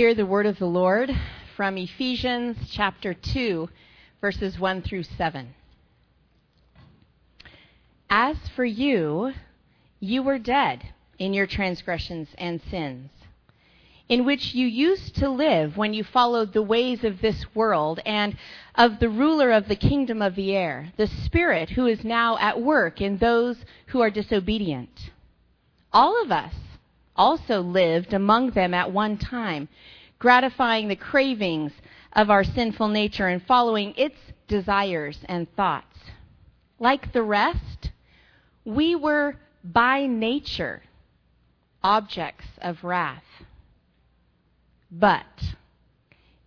Hear the word of the Lord from Ephesians chapter 2, verses 1 through 7. As for you, you were dead in your transgressions and sins, in which you used to live when you followed the ways of this world and of the ruler of the kingdom of the air, the Spirit who is now at work in those who are disobedient. All of us also lived among them at one time, gratifying the cravings of our sinful nature and following its desires and thoughts. Like the rest, we were by nature objects of wrath. But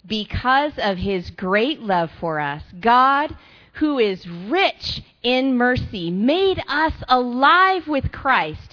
because of his great love for us, God, who is rich in mercy, made us alive with Christ,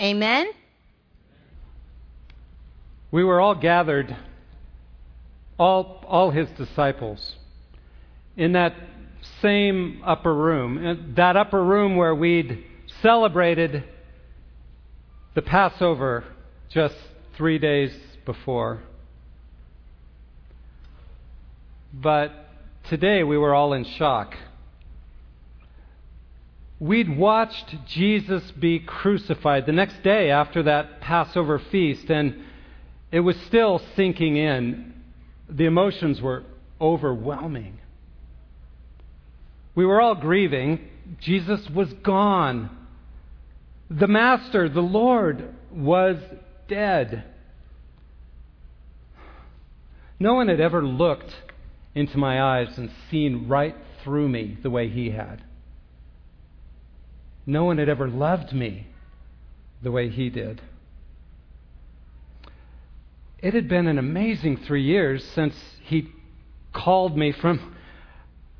Amen? We were all gathered, all, all his disciples, in that same upper room, that upper room where we'd celebrated the Passover just three days before. But today we were all in shock. We'd watched Jesus be crucified the next day after that Passover feast, and it was still sinking in. The emotions were overwhelming. We were all grieving. Jesus was gone. The Master, the Lord, was dead. No one had ever looked into my eyes and seen right through me the way he had. No one had ever loved me the way he did. It had been an amazing three years since he called me from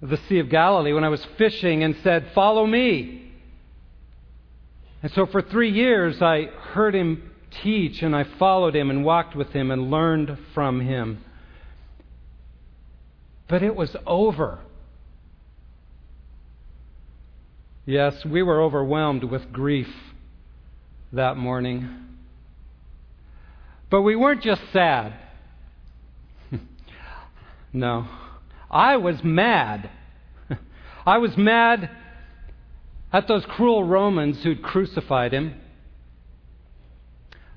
the Sea of Galilee when I was fishing and said, Follow me. And so for three years, I heard him teach and I followed him and walked with him and learned from him. But it was over. Yes, we were overwhelmed with grief that morning. But we weren't just sad. no. I was mad. I was mad at those cruel Romans who'd crucified him.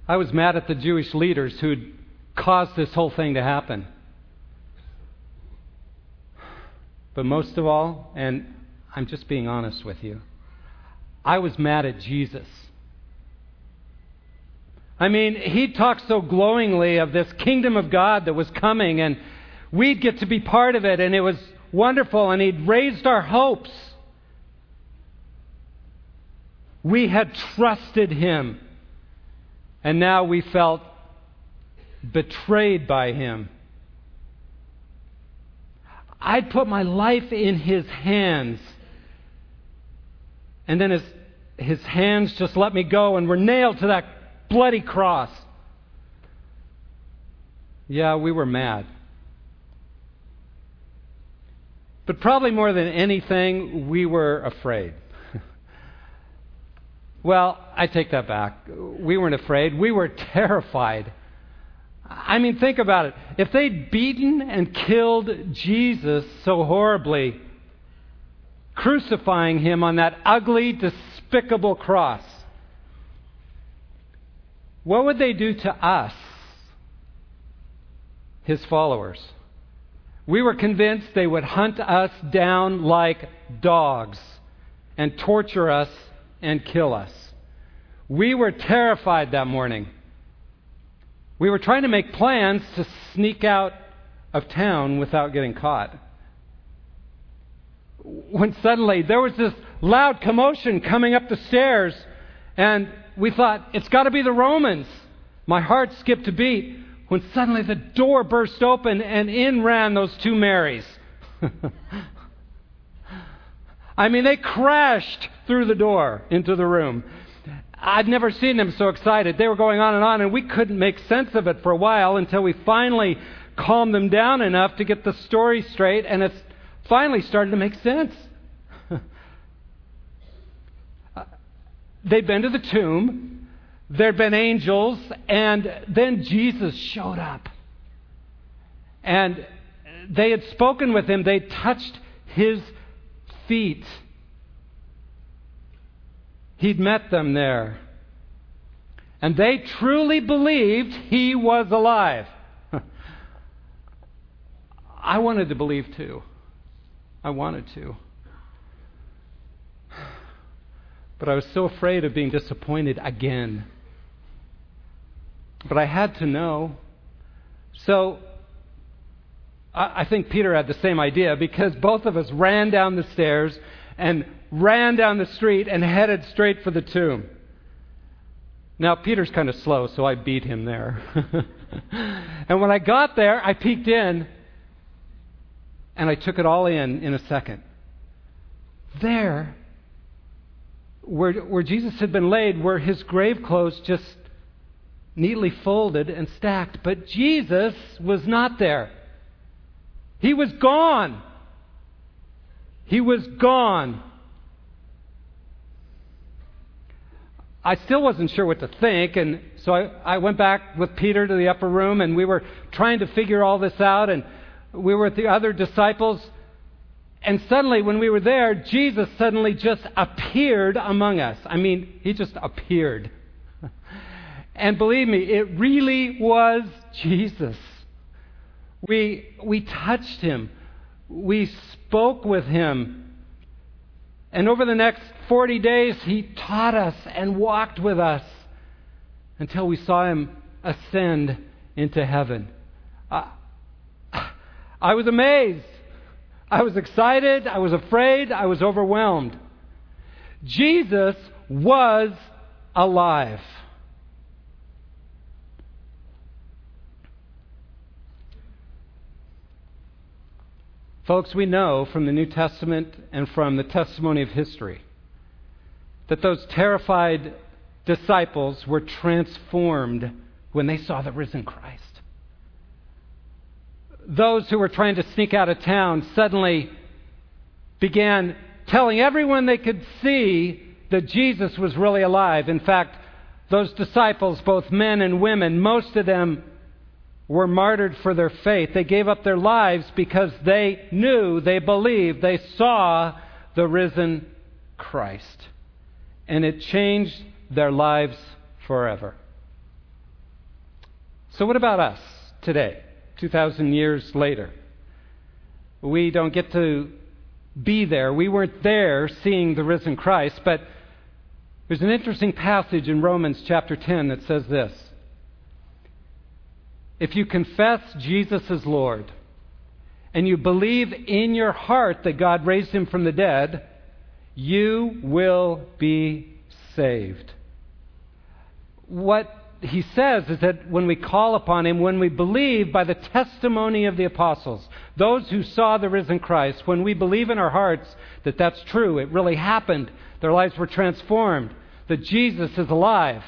I was mad at the Jewish leaders who'd caused this whole thing to happen. But most of all, and I'm just being honest with you. I was mad at Jesus. I mean, he talked so glowingly of this kingdom of God that was coming, and we'd get to be part of it, and it was wonderful, and he'd raised our hopes. We had trusted him, and now we felt betrayed by him. I'd put my life in his hands. And then his, his hands just let me go and were nailed to that bloody cross. Yeah, we were mad. But probably more than anything, we were afraid. well, I take that back. We weren't afraid, we were terrified. I mean, think about it. If they'd beaten and killed Jesus so horribly, crucifying him on that ugly, despicable cross, what would they do to us, his followers? We were convinced they would hunt us down like dogs and torture us and kill us. We were terrified that morning. We were trying to make plans to sneak out of town without getting caught. When suddenly there was this loud commotion coming up the stairs, and we thought, it's got to be the Romans. My heart skipped a beat. when suddenly the door burst open and in ran those two Marys. I mean, they crashed through the door into the room. I'd never seen them so excited. They were going on and on, and we couldn't make sense of it for a while until we finally calmed them down enough to get the story straight, and it's finally started to make sense. They'd been to the tomb, there'd been angels, and then Jesus showed up. And they had spoken with him, they touched his feet. He'd met them there. And they truly believed he was alive. I wanted to believe too. I wanted to. But I was so afraid of being disappointed again. But I had to know. So I think Peter had the same idea because both of us ran down the stairs and ran down the street and headed straight for the tomb. Now, Peter's kind of slow, so I beat him there. and when I got there, I peeked in and I took it all in in a second. There, where, where Jesus had been laid, were his grave clothes just neatly folded and stacked. But Jesus was not there. He was gone. He was gone. I still wasn't sure what to think, and so I, I went back with Peter to the upper room, and we were trying to figure all this out, and we were with the other disciples. And suddenly, when we were there, Jesus suddenly just appeared among us. I mean, he just appeared. and believe me, it really was Jesus. We, we touched him, we spoke with him. And over the next 40 days, he taught us and walked with us until we saw him ascend into heaven. I, I was amazed. I was excited. I was afraid. I was overwhelmed. Jesus was alive. Folks, we know from the New Testament and from the testimony of history that those terrified disciples were transformed when they saw the risen Christ those who were trying to sneak out of town suddenly began telling everyone they could see that Jesus was really alive. In fact, those disciples, both men and women, most of them were martyred for their faith. They gave up their lives because they knew, they believed, they saw the risen Christ. And it changed their lives forever. So, what about us today? 2,000 years later. We don't get to be there. We weren't there seeing the risen Christ, but there's an interesting passage in Romans chapter 10 that says this If you confess Jesus as Lord, and you believe in your heart that God raised him from the dead, you will be saved. What he says is that when we call upon him, when we believe by the testimony of the apostles, those who saw the risen Christ, when we believe in our hearts that that's true, it really happened, their lives were transformed, that Jesus is alive,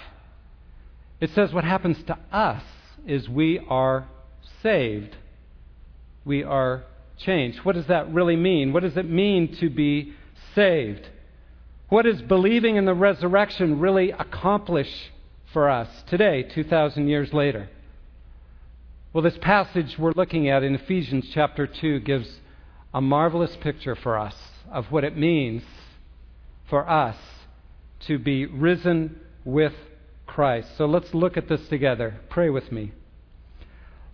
it says what happens to us is we are saved. We are changed. What does that really mean? What does it mean to be saved? What does believing in the resurrection really accomplish for us today, 2,000 years later? Well, this passage we're looking at in Ephesians chapter 2 gives a marvelous picture for us of what it means for us to be risen with Christ. So let's look at this together. Pray with me.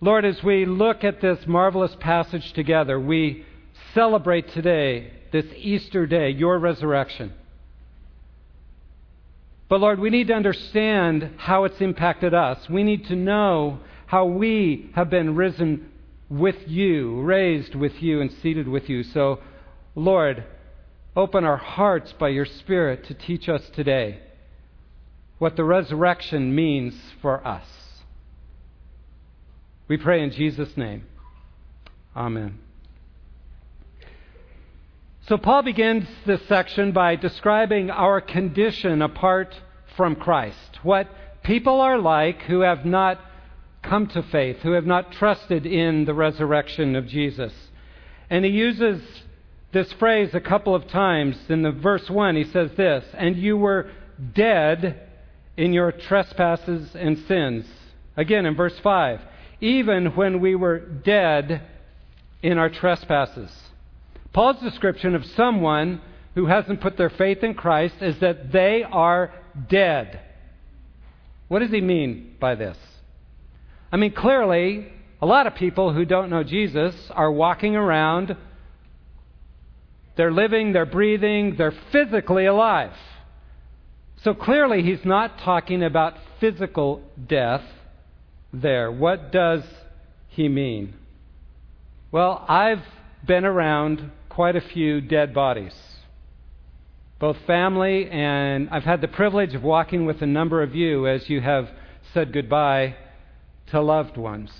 Lord, as we look at this marvelous passage together, we celebrate today, this Easter day, your resurrection. But Lord, we need to understand how it's impacted us. We need to know how we have been risen with you, raised with you, and seated with you. So, Lord, open our hearts by your Spirit to teach us today what the resurrection means for us. We pray in Jesus' name. Amen. So, Paul begins this section by describing our condition apart from Christ. What people are like who have not come to faith, who have not trusted in the resurrection of Jesus. And he uses this phrase a couple of times. In the verse 1, he says this, And you were dead in your trespasses and sins. Again, in verse 5, even when we were dead in our trespasses. Paul's description of someone who hasn't put their faith in Christ is that they are dead. What does he mean by this? I mean, clearly, a lot of people who don't know Jesus are walking around. They're living, they're breathing, they're physically alive. So clearly, he's not talking about physical death there. What does he mean? Well, I've been around quite a few dead bodies, both family and I've had the privilege of walking with a number of you as you have said goodbye to loved ones.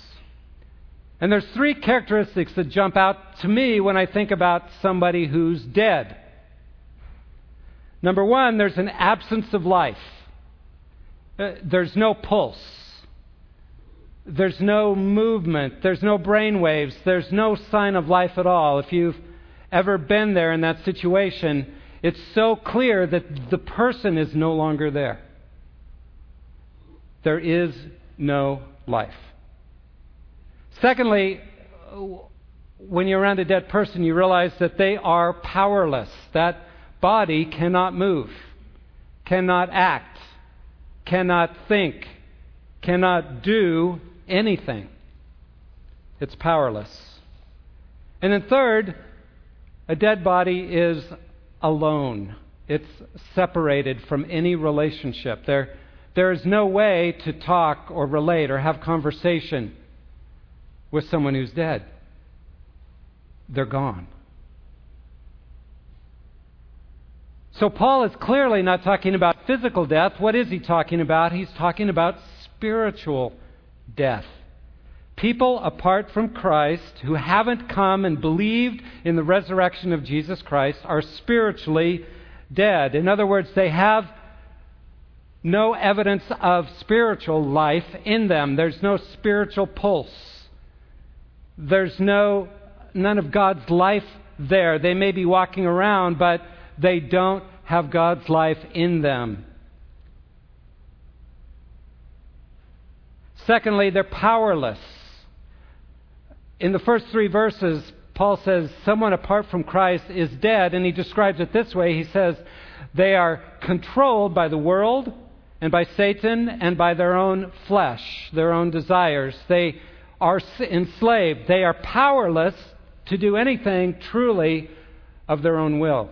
And there's three characteristics that jump out to me when I think about somebody who's dead. Number one, there's an absence of life. Uh, there's no pulse. There's no movement. There's no brain waves. There's no sign of life at all. If you've ever been there in that situation, it's so clear that the person is no longer there. There is no life. Secondly, when you're around a dead person, you realize that they are powerless. That body cannot move, cannot act, cannot think, cannot do anything. It's powerless. And then, third, a dead body is alone. It's separated from any relationship. There, there is no way to talk or relate or have conversation with someone who's dead. They're gone. So, Paul is clearly not talking about physical death. What is he talking about? He's talking about spiritual death. People apart from Christ who haven't come and believed in the resurrection of Jesus Christ are spiritually dead. In other words, they have no evidence of spiritual life in them. There's no spiritual pulse. There's no none of God's life there. They may be walking around, but they don't have God's life in them. Secondly, they're powerless. In the first three verses, Paul says someone apart from Christ is dead, and he describes it this way. He says they are controlled by the world and by Satan and by their own flesh, their own desires. They are enslaved. They are powerless to do anything truly of their own will.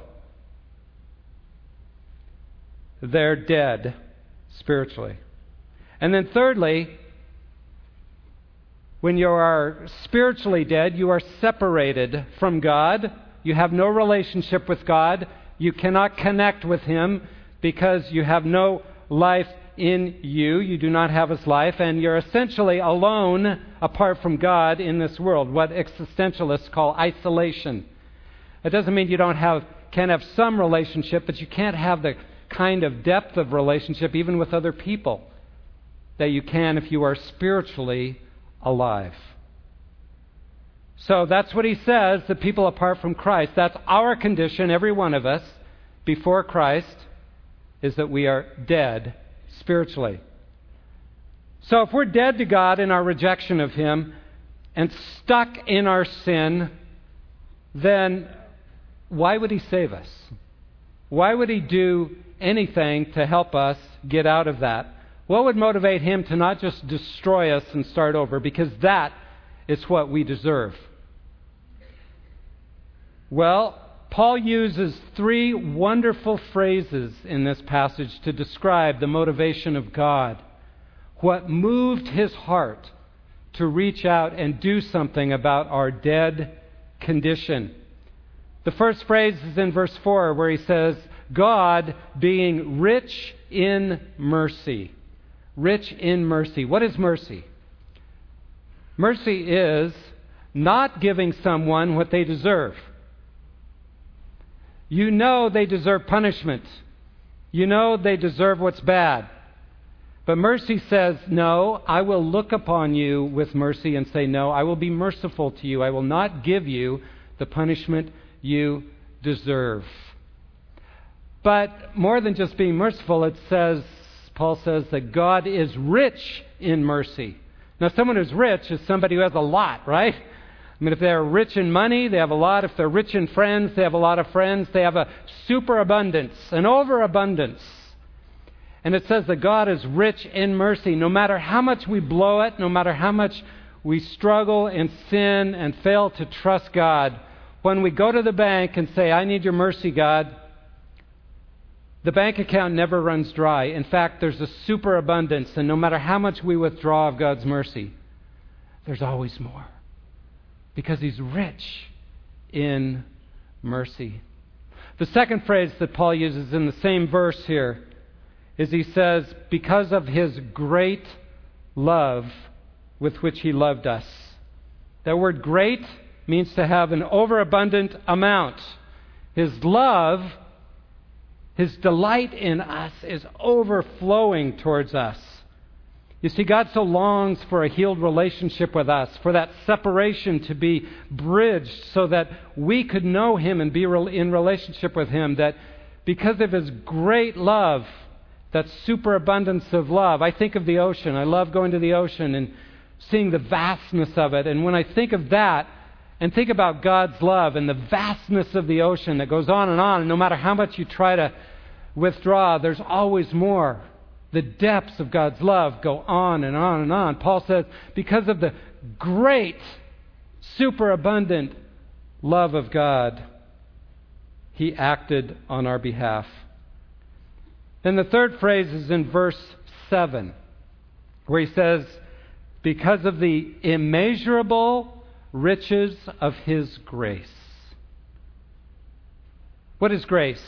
They're dead spiritually. And then, thirdly, when you are spiritually dead, you are separated from God. You have no relationship with God. You cannot connect with Him because you have no life in you. You do not have His life, and you're essentially alone apart from God in this world, what existentialists call isolation. It doesn't mean you don't have, can have some relationship, but you can't have the kind of depth of relationship, even with other people, that you can if you are spiritually alive. So that's what he says the people apart from Christ. That's our condition, every one of us, before Christ, is that we are dead spiritually. So if we're dead to God in our rejection of Him and stuck in our sin, then why would He save us? Why would He do anything to help us get out of that? What would motivate him to not just destroy us and start over? Because that is what we deserve. Well, Paul uses three wonderful phrases in this passage to describe the motivation of God. What moved his heart to reach out and do something about our dead condition. The first phrase is in verse 4 where he says, God being rich in mercy rich in mercy. What is mercy? Mercy is not giving someone what they deserve. You know they deserve punishment. You know they deserve what's bad. But mercy says, No, I will look upon you with mercy and say, No, I will be merciful to you. I will not give you the punishment you deserve. But more than just being merciful, it says, Paul says that God is rich in mercy. Now, someone who's rich is somebody who has a lot, right? I mean, if they're rich in money, they have a lot. If they're rich in friends, they have a lot of friends. They have a superabundance, an overabundance. And it says that God is rich in mercy. No matter how much we blow it, no matter how much we struggle and sin and fail to trust God, when we go to the bank and say, I need your mercy, God, the bank account never runs dry. In fact, there's a superabundance, and no matter how much we withdraw of God's mercy, there's always more. Because He's rich in mercy. The second phrase that Paul uses in the same verse here is he says, Because of His great love with which He loved us. That word great means to have an overabundant amount. His love his delight in us is overflowing towards us. You see, God so longs for a healed relationship with us, for that separation to be bridged so that we could know Him and be in relationship with Him, that because of His great love, that superabundance of love, I think of the ocean. I love going to the ocean and seeing the vastness of it. And when I think of that, and think about God's love and the vastness of the ocean that goes on and on. And no matter how much you try to withdraw, there's always more. The depths of God's love go on and on and on. Paul says, because of the great, superabundant love of God, he acted on our behalf. Then the third phrase is in verse 7, where he says, Because of the immeasurable riches of His grace. What is grace?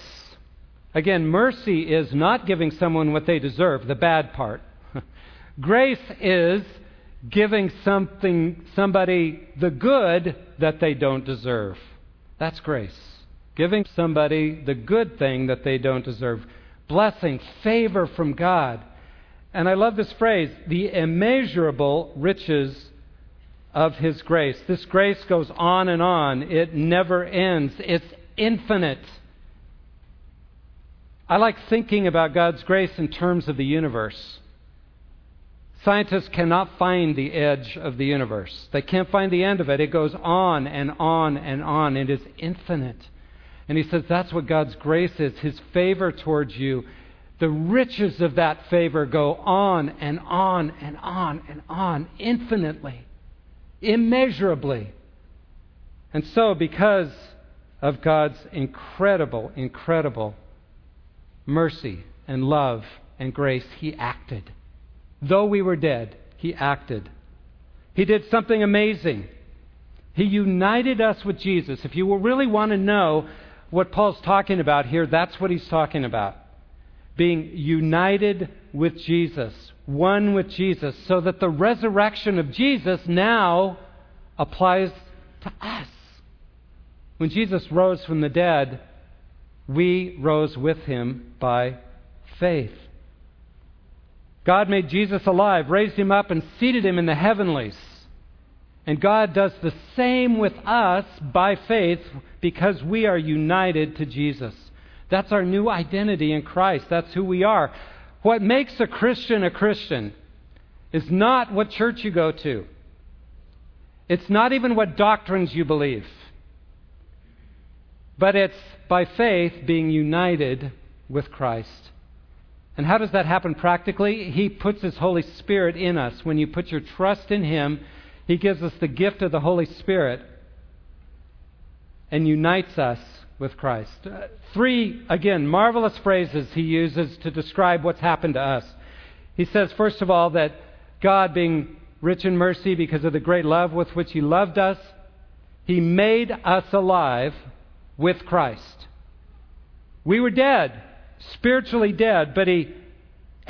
Again, mercy is not giving someone what they deserve, the bad part. grace is giving something somebody the good that they don't deserve. That's grace. Giving somebody the good thing that they don't deserve. Blessing, favor from God. And I love this phrase, the immeasurable riches of His grace. This grace goes on and on, it never ends, it's infinite. I like thinking about God's grace in terms of the universe. Scientists cannot find the edge of the universe. They can't find the end of it. It goes on and on and on. It is infinite. And he says that's what God's grace is His favor towards you. The riches of that favor go on and on and on and on infinitely immeasurably. And so, because of God's incredible, incredible mercy and love and grace, He acted. Though we were dead, He acted. He did something amazing. He united us with Jesus. If you really want to know what Paul's talking about here, that's what he's talking about. Being united with Jesus one with Jesus, so that the resurrection of Jesus now applies to us. When Jesus rose from the dead, we rose with him by faith. God made Jesus alive, raised him up, and seated him in the heavenlies. And God does the same with us by faith because we are united to Jesus. That's our new identity in Christ. That's who we are. What makes a Christian a Christian is not what church you go to. It's not even what doctrines you believe. But it's by faith being united with Christ. And how does that happen practically? He puts His Holy Spirit in us. When you put your trust in Him, He gives us the gift of the Holy Spirit and unites us with Christ. Uh, three, again, marvelous phrases he uses to describe what's happened to us. He says, first of all, that God, being rich in mercy because of the great love with which he loved us, he made us alive with Christ. We were dead, spiritually dead, but he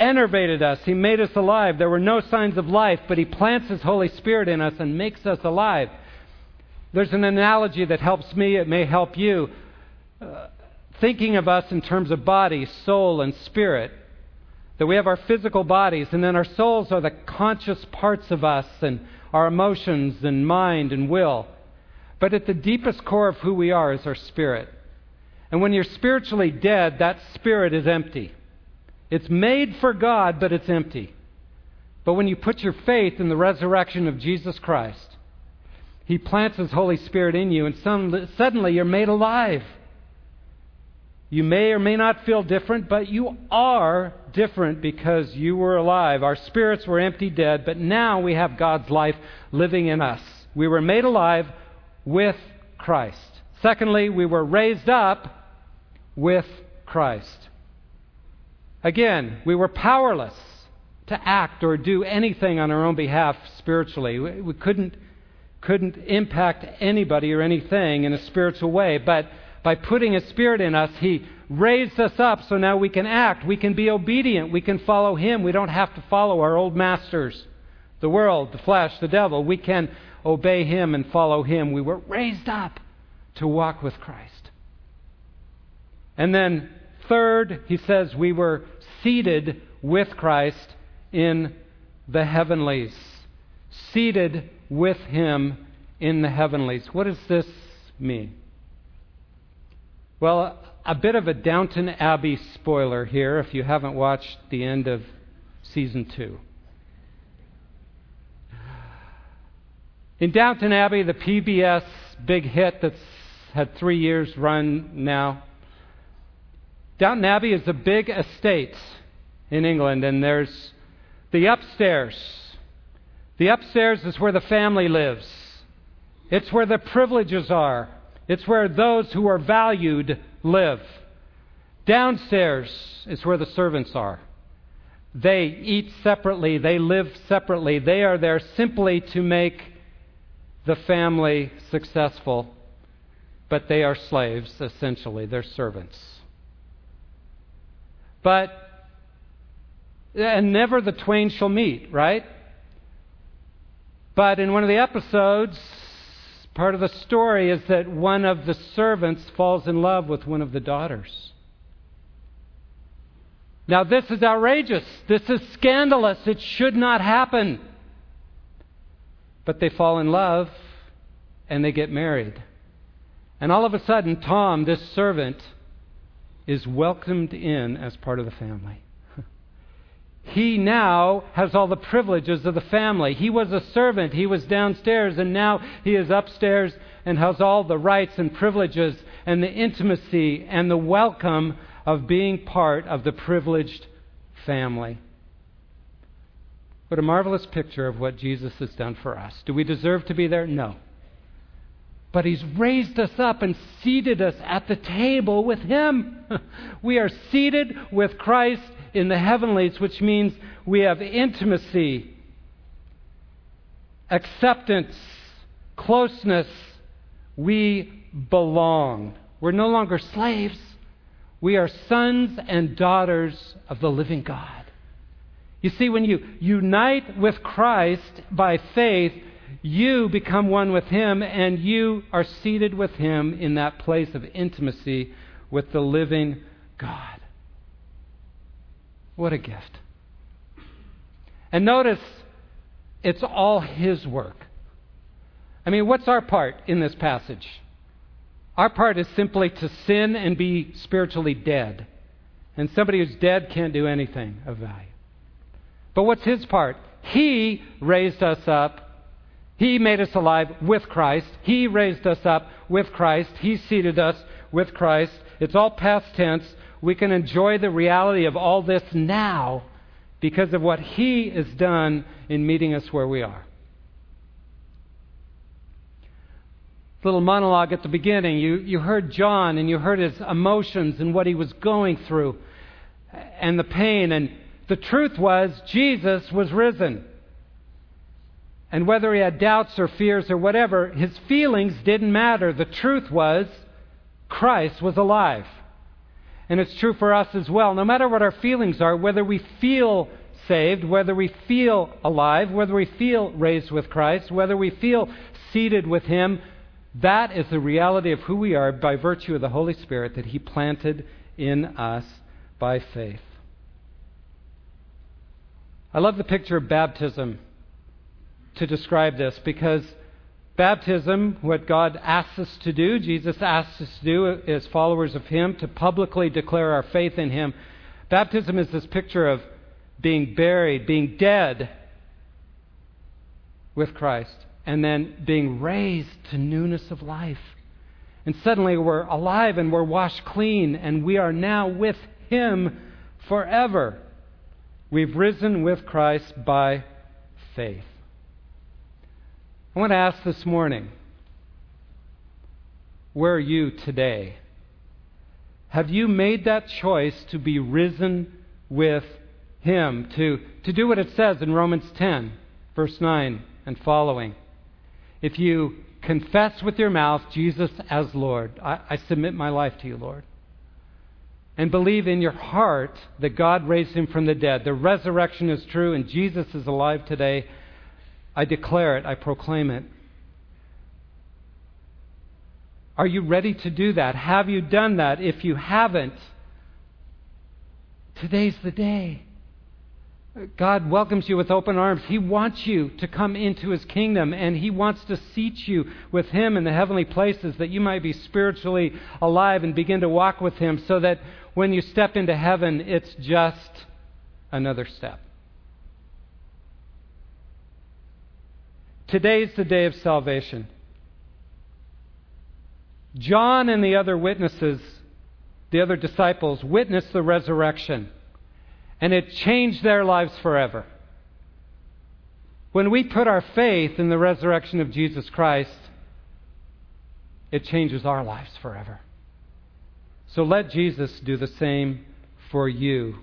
enervated us. He made us alive. There were no signs of life, but He plants His Holy Spirit in us and makes us alive. There's an analogy that helps me, it may help you. Thinking of us in terms of body, soul, and spirit. That we have our physical bodies, and then our souls are the conscious parts of us, and our emotions, and mind, and will. But at the deepest core of who we are is our spirit. And when you're spiritually dead, that spirit is empty. It's made for God, but it's empty. But when you put your faith in the resurrection of Jesus Christ, He plants His Holy Spirit in you, and suddenly you're made alive. You may or may not feel different, but you are different because you were alive. Our spirits were empty, dead, but now we have God's life living in us. We were made alive with Christ. Secondly, we were raised up with Christ. Again, we were powerless to act or do anything on our own behalf spiritually. We couldn't, couldn't impact anybody or anything in a spiritual way, but by putting His Spirit in us, He raised us up so now we can act. We can be obedient. We can follow Him. We don't have to follow our old masters, the world, the flesh, the devil. We can obey Him and follow Him. We were raised up to walk with Christ. And then, third, He says we were seated with Christ in the heavenlies. Seated with Him in the heavenlies. What does this mean? Well, a bit of a Downton Abbey spoiler here if you haven't watched the end of season two. In Downton Abbey, the PBS big hit that's had three years run now, Downton Abbey is a big estate in England, and there's the upstairs. The upstairs is where the family lives, it's where the privileges are. It's where those who are valued live. Downstairs is where the servants are. They eat separately, they live separately. They are there simply to make the family successful, but they are slaves, essentially. They're servants. But, and never the twain shall meet, right? But in one of the episodes, Part of the story is that one of the servants falls in love with one of the daughters. Now, this is outrageous. This is scandalous. It should not happen. But they fall in love and they get married. And all of a sudden, Tom, this servant, is welcomed in as part of the family he now has all the privileges of the family. He was a servant, he was downstairs, and now he is upstairs and has all the rights and privileges and the intimacy and the welcome of being part of the privileged family. What a marvelous picture of what Jesus has done for us. Do we deserve to be there? No. But he's raised us up and seated us at the table with him. we are seated with Christ in the heavenlies, which means we have intimacy, acceptance, closeness. We belong. We're no longer slaves. We are sons and daughters of the living God. You see, when you unite with Christ by faith, you become one with Him, and you are seated with Him in that place of intimacy with the living God. What a gift. And notice, it's all His work. I mean, what's our part in this passage? Our part is simply to sin and be spiritually dead. And somebody who's dead can't do anything of value. But what's his part? He raised us up. He made us alive with Christ. He raised us up with Christ. He seated us with Christ. It's all past tense we can enjoy the reality of all this now because of what He has done in meeting us where we are. Little monologue at the beginning. You, you heard John and you heard his emotions and what he was going through and the pain. And the truth was, Jesus was risen. And whether he had doubts or fears or whatever, his feelings didn't matter. The truth was, Christ was alive. And it's true for us as well. No matter what our feelings are, whether we feel saved, whether we feel alive, whether we feel raised with Christ, whether we feel seated with Him, that is the reality of who we are by virtue of the Holy Spirit that He planted in us by faith. I love the picture of baptism to describe this because baptism, what God asks us to do, Jesus asks us to do as followers of Him, to publicly declare our faith in Him. Baptism is this picture of being buried, being dead with Christ, and then being raised to newness of life. And suddenly we're alive and we're washed clean, and we are now with Him forever. We've risen with Christ by faith. I want to ask this morning where are you today? Have you made that choice to be risen with Him, to, to do what it says in Romans 10, verse 9 and following? If you confess with your mouth Jesus as Lord, I, I submit my life to you, Lord, and believe in your heart that God raised him from the dead, the resurrection is true and Jesus is alive today I declare it, I proclaim it. Are you ready to do that? Have you done that? If you haven't, today's the day. God welcomes you with open arms. He wants you to come into His kingdom, and He wants to seat you with Him in the heavenly places that you might be spiritually alive and begin to walk with Him so that when you step into heaven, it's just another step. Today's the day of salvation. John and the other witnesses, the other disciples, witnessed the resurrection, and it changed their lives forever. When we put our faith in the resurrection of Jesus Christ, it changes our lives forever. So let Jesus do the same for you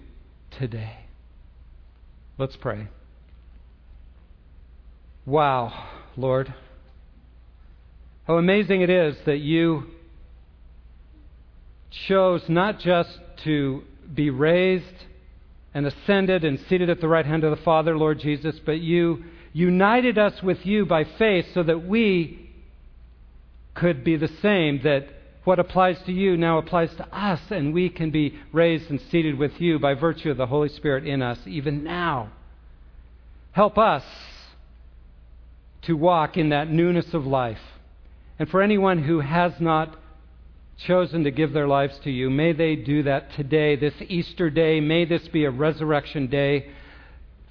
today. Let's pray. Wow, Lord. How amazing it is that you chose not just to be raised and ascended and seated at the right hand of the Father, Lord Jesus, but you united us with you by faith so that we could be the same, that what applies to you now applies to us, and we can be raised and seated with you by virtue of the Holy Spirit in us, even now. Help us to walk in that newness of life. And for anyone who has not chosen to give their lives to you, may they do that today, this Easter day. May this be a resurrection day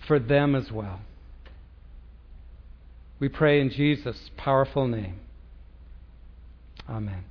for them as well. We pray in Jesus' powerful name. Amen.